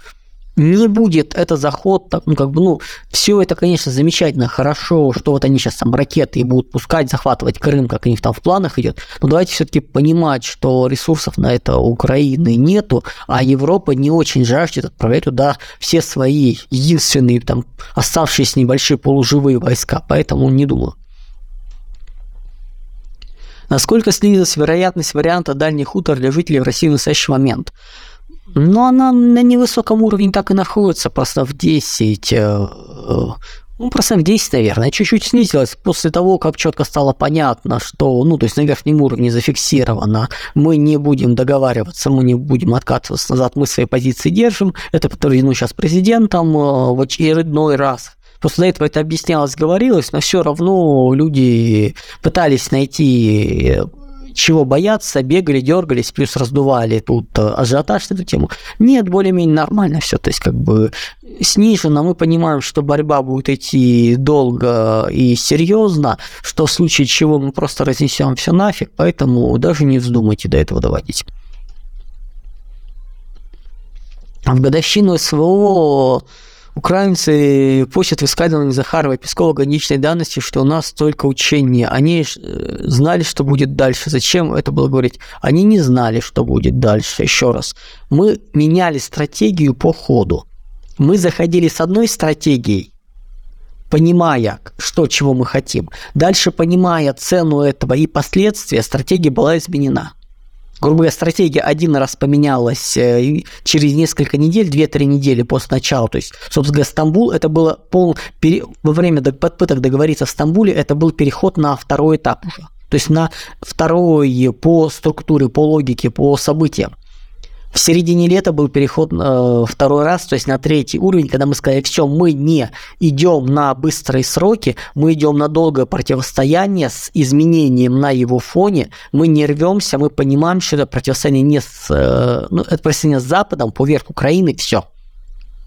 не будет это заход, так, ну, как бы, ну, все это, конечно, замечательно, хорошо, что вот они сейчас там ракеты и будут пускать, захватывать Крым, как у них там в планах идет, но давайте все-таки понимать, что ресурсов на это у Украины нету, а Европа не очень жаждет отправлять туда все свои единственные там оставшиеся небольшие полуживые войска, поэтому не думаю. Насколько снизилась вероятность варианта дальних хутор для жителей России в настоящий момент? Но она на невысоком уровне так и находится, просто в 10, э, э, ну, процентов 10, наверное, чуть-чуть снизилась после того, как четко стало понятно, что, ну, то есть на верхнем уровне зафиксировано, мы не будем договариваться, мы не будем откатываться назад, мы свои позиции держим, это подтверждено сейчас президентом э, в очередной раз. После этого это объяснялось, говорилось, но все равно люди пытались найти чего бояться, бегали, дергались, плюс раздували тут э, ажиотаж эту тему. Нет, более-менее нормально все, то есть как бы снижено, мы понимаем, что борьба будет идти долго и серьезно, что в случае чего мы просто разнесем все нафиг, поэтому даже не вздумайте до этого доводить. В годовщину СВО Украинцы просят высказывания Захарова Пескова граничной данности, что у нас только учения. Они э, знали, что будет дальше. Зачем это было говорить? Они не знали, что будет дальше. Еще раз. Мы меняли стратегию по ходу. Мы заходили с одной стратегией, понимая, что, чего мы хотим. Дальше, понимая цену этого и последствия, стратегия была изменена грубо говоря, стратегия один раз поменялась э, через несколько недель, 2-3 недели после начала. То есть, собственно Стамбул, это было пол... во время попыток договориться в Стамбуле, это был переход на второй этап уже. То есть на второй по структуре, по логике, по событиям. В середине лета был переход э, второй раз, то есть на третий уровень, когда мы сказали, все, мы не идем на быстрые сроки, мы идем на долгое противостояние с изменением на его фоне, мы не рвемся, мы понимаем, что это противостояние не с, э, ну, это противостояние с Западом, поверх Украины, все.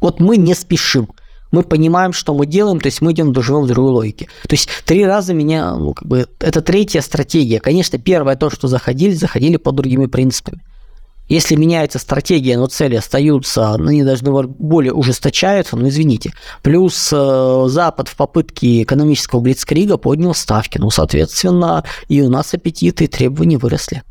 Вот мы не спешим мы понимаем, что мы делаем, то есть мы идем живем в другой логике. То есть три раза меня, ну, как бы, это третья стратегия. Конечно, первое то, что заходили, заходили по другими принципами. Если меняется стратегия, но цели остаются, ну, они должны более ужесточаются, ну, извините. Плюс э, Запад в попытке экономического блицкрига поднял ставки. Ну, соответственно, и у нас аппетиты и требования выросли.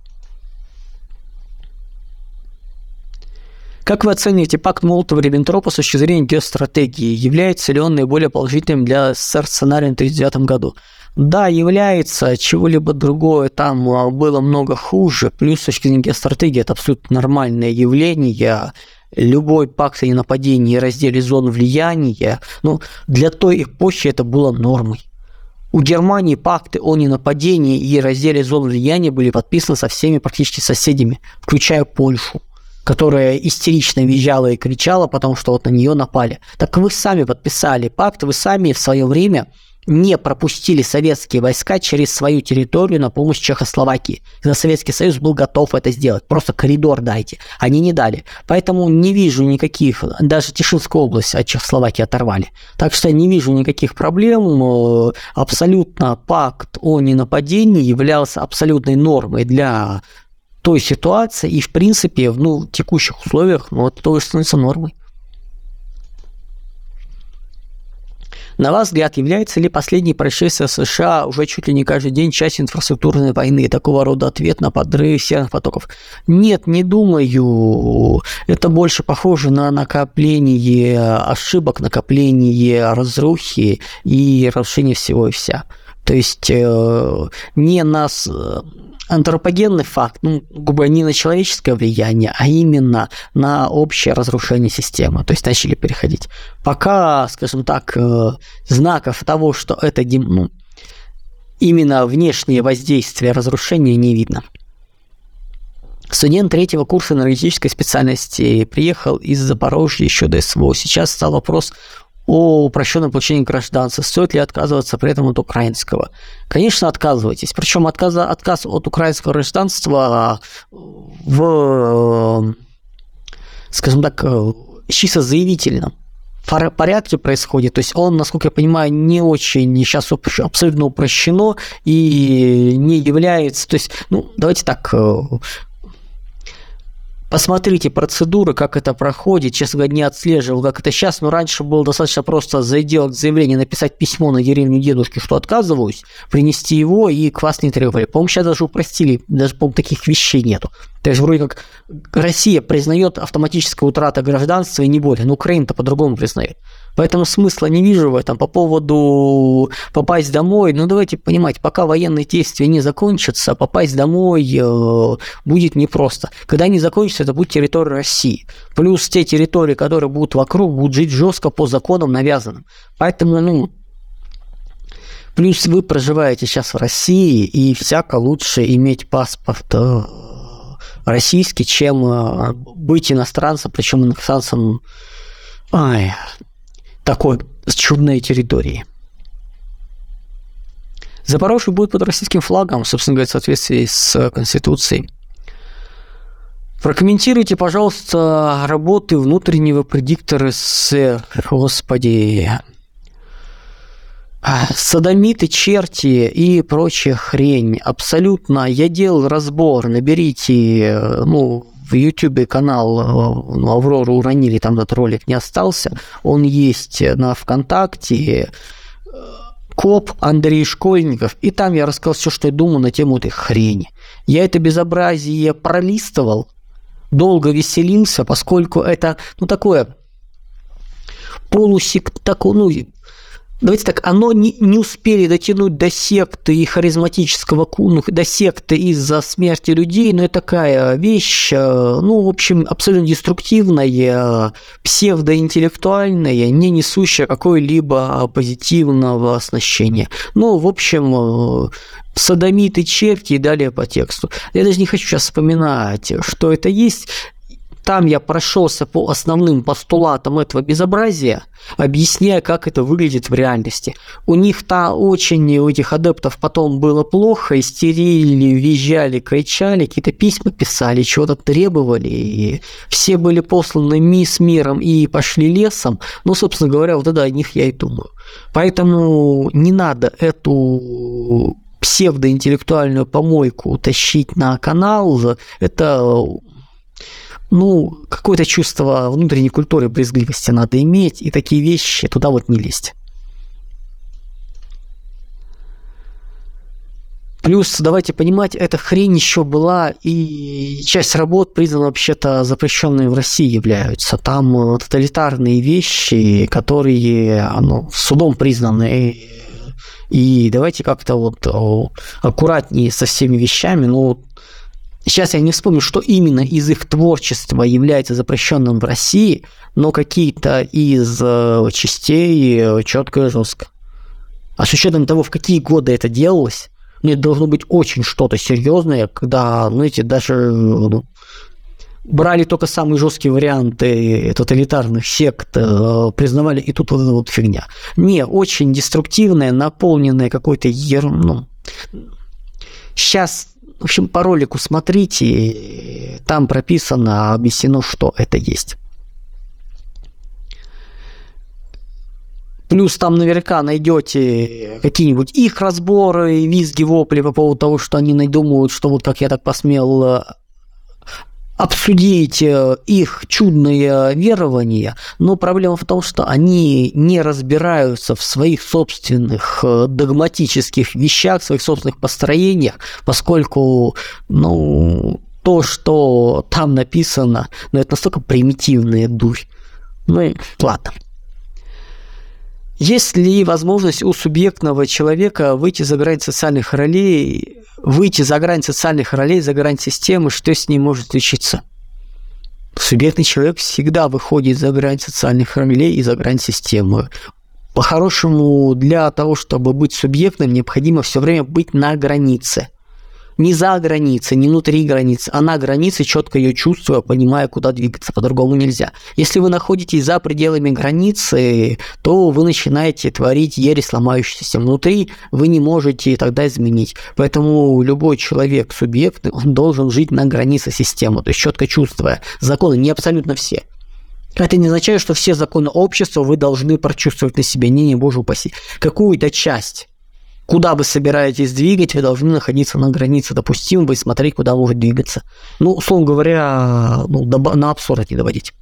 Как вы оцениваете пакт Молотова-Риббентропа с точки зрения геостратегии? Является ли он наиболее положительным для СССР сценарием в 1939 году? Да, является. Чего-либо другое там а, было много хуже. Плюс с точки зрения геостратегии это абсолютно нормальное явление. Любой пакт о ненападении и разделе зон влияния, ну, для той эпохи это было нормой. У Германии пакты о ненападении и разделе зон влияния были подписаны со всеми практически соседями, включая Польшу которая истерично визжала и кричала, потому что вот на нее напали. Так вы сами подписали пакт, вы сами в свое время не пропустили советские войска через свою территорию на помощь Чехословакии. Когда Советский Союз был готов это сделать. Просто коридор дайте. Они не дали. Поэтому не вижу никаких... Даже Тишинскую область от Чехословакии оторвали. Так что не вижу никаких проблем. Абсолютно пакт о ненападении являлся абсолютной нормой для той ситуации, и в принципе в ну, текущих условиях ну, это тоже становится нормой. На ваш взгляд, является ли последнее происшествие США уже чуть ли не каждый день частью инфраструктурной войны, такого рода ответ на подрыв северных потоков? Нет, не думаю. Это больше похоже на накопление ошибок, накопление разрухи и разрушение всего и вся. То есть э, не нас антропогенный факт, ну, грубо не на человеческое влияние, а именно на общее разрушение системы. То есть начали переходить. Пока, скажем так, э, знаков того, что это ну, именно внешнее воздействие разрушения не видно. Студент третьего курса энергетической специальности приехал из Запорожья еще до СВО. Сейчас стал вопрос о упрощенном получении гражданства, стоит ли отказываться при этом от украинского. Конечно, отказывайтесь. Причем отказ, отказ от украинского гражданства в, скажем так, чисто заявительном порядке происходит. То есть он, насколько я понимаю, не очень сейчас абсолютно упрощено и не является... То есть, ну, давайте так, Посмотрите процедуры, как это проходит. Честно говоря, не отслеживал, как это сейчас, но раньше было достаточно просто сделать заявление, написать письмо на деревню дедушки, что отказываюсь, принести его, и к вас не требовали. По-моему, сейчас даже упростили, даже, по-моему, таких вещей нету. То есть, вроде как Россия признает автоматическую утрату гражданства и не более, но Украина-то по-другому признает. Поэтому смысла не вижу в этом. По поводу попасть домой, ну давайте понимать, пока военные действия не закончатся, попасть домой э, будет непросто. Когда они закончатся, это будет территория России. Плюс те территории, которые будут вокруг, будут жить жестко по законам навязанным. Поэтому, ну, Плюс вы проживаете сейчас в России, и всяко лучше иметь паспорт э, российский, чем э, быть иностранцем, причем иностранцем ай, такой с чудной территории. Запорожье будет под российским флагом, собственно говоря, в соответствии с Конституцией. Прокомментируйте, пожалуйста, работы внутреннего предиктора СССР. Господи. Садомиты, черти и прочая хрень. Абсолютно. Я делал разбор. Наберите, ну, в YouTube канал э, ну, Аврору уронили, там этот ролик не остался. Он есть на ВКонтакте. Коп Андрей Школьников. И там я рассказал все, что я думаю на тему этой хрени. Я это безобразие пролистывал, долго веселился, поскольку это, ну, такое полусек, так, ну, давайте так, оно не, не успели дотянуть до секты и харизматического, ну, до секты из-за смерти людей, но это такая вещь, э, ну, в общем, абсолютно деструктивная, псевдоинтеллектуальная, не несущая какой-либо позитивного оснащения. Ну, в общем, э, садомиты, черти и далее по тексту. Я даже не хочу сейчас вспоминать, что это есть. Там я прошелся по основным постулатам этого безобразия, объясняя, как это выглядит в реальности. У них-то очень, у этих адептов потом было плохо, истерили, визжали, кричали, какие-то письма писали, чего-то требовали, и все были посланы с миром и пошли лесом. Ну, собственно говоря, вот это о них я и думаю. Поэтому не надо эту псевдоинтеллектуальную помойку тащить на канал, это ну, какое-то чувство внутренней культуры брезгливости надо иметь, и такие вещи туда вот не лезть. Плюс, давайте понимать, эта хрень еще была, и часть работ признана вообще-то запрещенными в России являются. Там э, тоталитарные вещи, которые ну, судом признаны. И давайте как-то вот аккуратнее со всеми вещами. Ну, Сейчас я не вспомню, что именно из их творчества является запрещенным в России, но какие-то из э, частей э, четко и жестко. А с учетом того, в какие годы это делалось, ну, это должно быть очень что-то серьезное, когда, знаете, даже ну, брали только самые жесткие варианты тоталитарных сект, э, признавали, и тут вот эта вот фигня. Не, очень деструктивная, наполненная какой-то ер... ну, Сейчас в общем, по ролику смотрите, там прописано, объяснено, что это есть. Плюс там наверняка найдете какие-нибудь их разборы, визги, вопли по поводу того, что они надумают, что вот как я так посмел обсудить э, их чудное верование, но проблема в том, что они не разбираются в своих собственных э, догматических вещах, своих собственных построениях, поскольку, ну, то, что там написано, ну, это настолько примитивная дурь. Ну ладно. Есть ли возможность у субъектного человека выйти за границы социальных ролей, выйти за грань социальных ролей, за грань системы, что с ним может случиться? Субъектный человек всегда выходит за грань социальных ролей и за грань системы. По-хорошему, для того, чтобы быть субъектным, необходимо все время быть на границе – не за границей, не внутри границы, а на границе, четко ее чувствуя, понимая, куда двигаться, по-другому нельзя. Если вы находитесь за пределами границы, то вы начинаете творить ересь, ломающуюся внутри, вы не можете тогда изменить. Поэтому любой человек, субъект, он должен жить на границе системы, то есть четко чувствуя законы, не абсолютно все. Это не означает, что все законы общества вы должны прочувствовать на себе. Не, не, боже упаси. Какую-то часть куда вы собираетесь двигать, вы должны находиться на границе допустимого и смотреть, куда может двигаться. Ну, условно говоря, ну, на абсурд не доводить.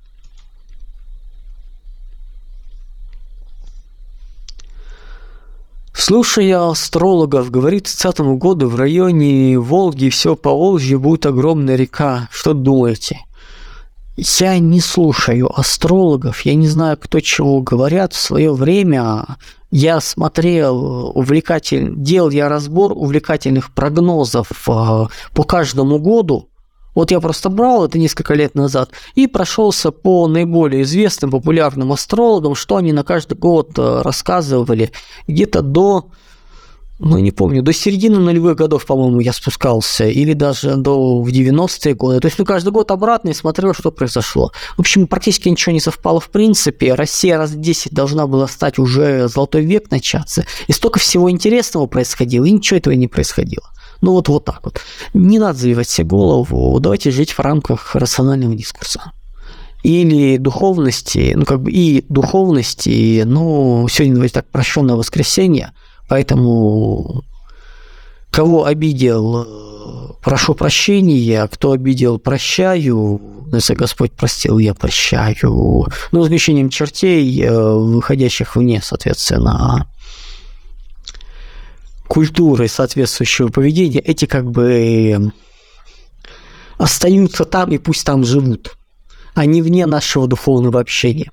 Слушая астрологов, говорит, к 30 году в районе Волги все по Волжье будет огромная река. Что думаете? Я не слушаю астрологов, я не знаю, кто чего говорят. В свое время я смотрел увлекатель, делал я разбор увлекательных прогнозов а, по каждому году. Вот я просто брал это несколько лет назад и прошелся по наиболее известным популярным астрологам, что они на каждый год а, рассказывали где-то до ну, не помню, до середины нулевых годов, по-моему, я спускался, или даже до в 90-е годы. То есть, ну, каждый год обратно и смотрел, что произошло. В общем, практически ничего не совпало в принципе. Россия раз в 10 должна была стать уже золотой век начаться. И столько всего интересного происходило, и ничего этого не происходило. Ну, вот, вот так вот. Не надо забивать себе голову, давайте жить в рамках рационального дискурса или духовности, ну, как бы и духовности, ну, сегодня, давайте так, прощенное воскресенье – Поэтому кого обидел, прошу прощения, а кто обидел, прощаю. Если Господь простил, я прощаю. Ну, с чертей, э, выходящих вне, соответственно, культуры соответствующего поведения, эти как бы остаются там и пусть там живут, не вне нашего духовного общения.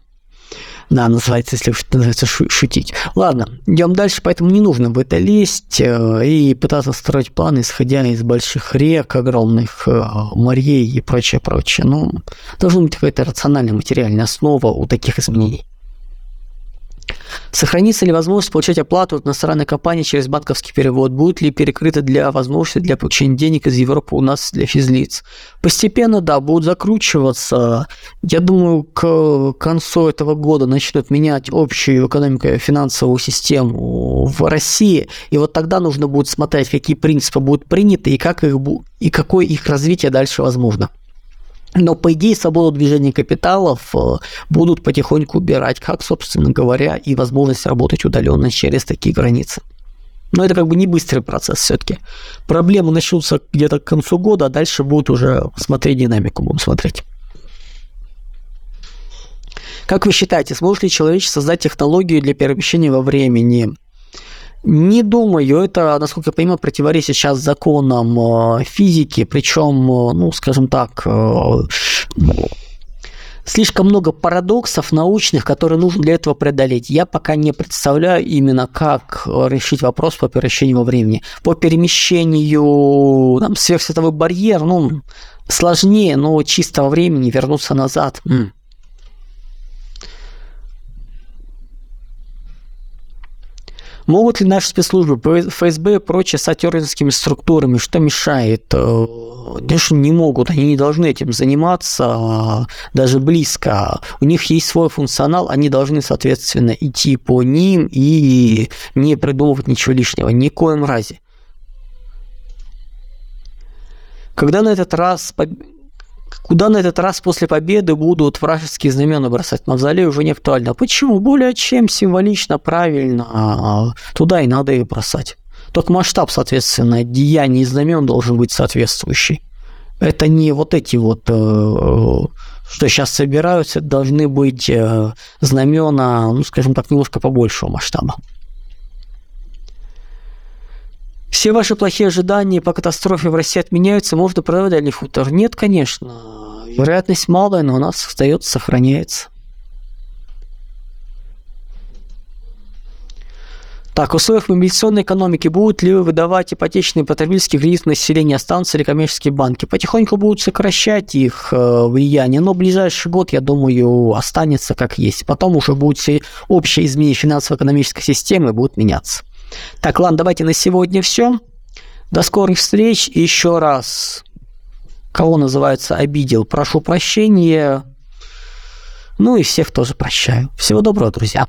Да, называется, если называется шутить. Ладно, идем дальше, поэтому не нужно в это лезть э, и пытаться строить планы, исходя из больших рек, огромных э, морей и прочее, прочее. Ну, должна быть какая-то рациональная материальная основа у таких изменений. Сохранится ли возможность получать оплату от иностранной компании через банковский перевод? Будет ли перекрыто для возможности для получения денег из Европы у нас для физлиц? Постепенно, да, будут закручиваться. Я думаю, к концу этого года начнут менять общую экономику и финансовую систему в России. И вот тогда нужно будет смотреть, какие принципы будут приняты и, как их, и какое их развитие дальше возможно. Но, по идее, свободу движения капиталов э, будут потихоньку убирать, как, собственно говоря, и возможность работать удаленно через такие границы. Но это как бы не быстрый процесс все-таки. Проблемы начнутся где-то к концу года, а дальше будут уже смотреть динамику, будем смотреть. Как вы считаете, сможет ли человечество создать технологию для перемещения во времени? Не думаю, это, насколько я понимаю, противоречит сейчас законам э, физики, причем, э, ну, скажем так, э, слишком много парадоксов научных, которые нужно для этого преодолеть. Я пока не представляю именно, как решить вопрос по перемещению во времени. По перемещению там, сверхсветовой барьер, ну, сложнее, но чисто во времени вернуться назад. М. Могут ли наши спецслужбы, ФСБ и прочие с структурами, что мешает? Конечно, э, не могут, они не должны этим заниматься а, даже близко. У них есть свой функционал, они должны, соответственно, идти по ним и не придумывать ничего лишнего, ни в коем разе. Когда на этот раз Куда на этот раз после победы будут вражеские знамена бросать? Мавзолей уже не актуально. Почему? Более чем символично, правильно. А, туда и надо их бросать. Только масштаб, соответственно, деяний и знамен должен быть соответствующий. Это не вот эти вот, э, что сейчас собираются, должны быть э, знамена, ну, скажем так, немножко побольшего масштаба. Все ваши плохие ожидания по катастрофе в России отменяются, можно продавать дальний хутор? Нет, конечно. Вероятность малая, но у нас остается, сохраняется. Так, в условиях мобилизационной экономики будут ли вы выдавать ипотечные потребительские кредиты населения, останутся ли коммерческие банки? Потихоньку будут сокращать их э, влияние, но ближайший год, я думаю, останется как есть. Потом уже будет все общее изменение финансово-экономической системы будут меняться. Так, ладно, давайте на сегодня все. До скорых встреч. Еще раз, кого называется обидел, прошу прощения. Ну и всех тоже прощаю. Всего доброго, друзья.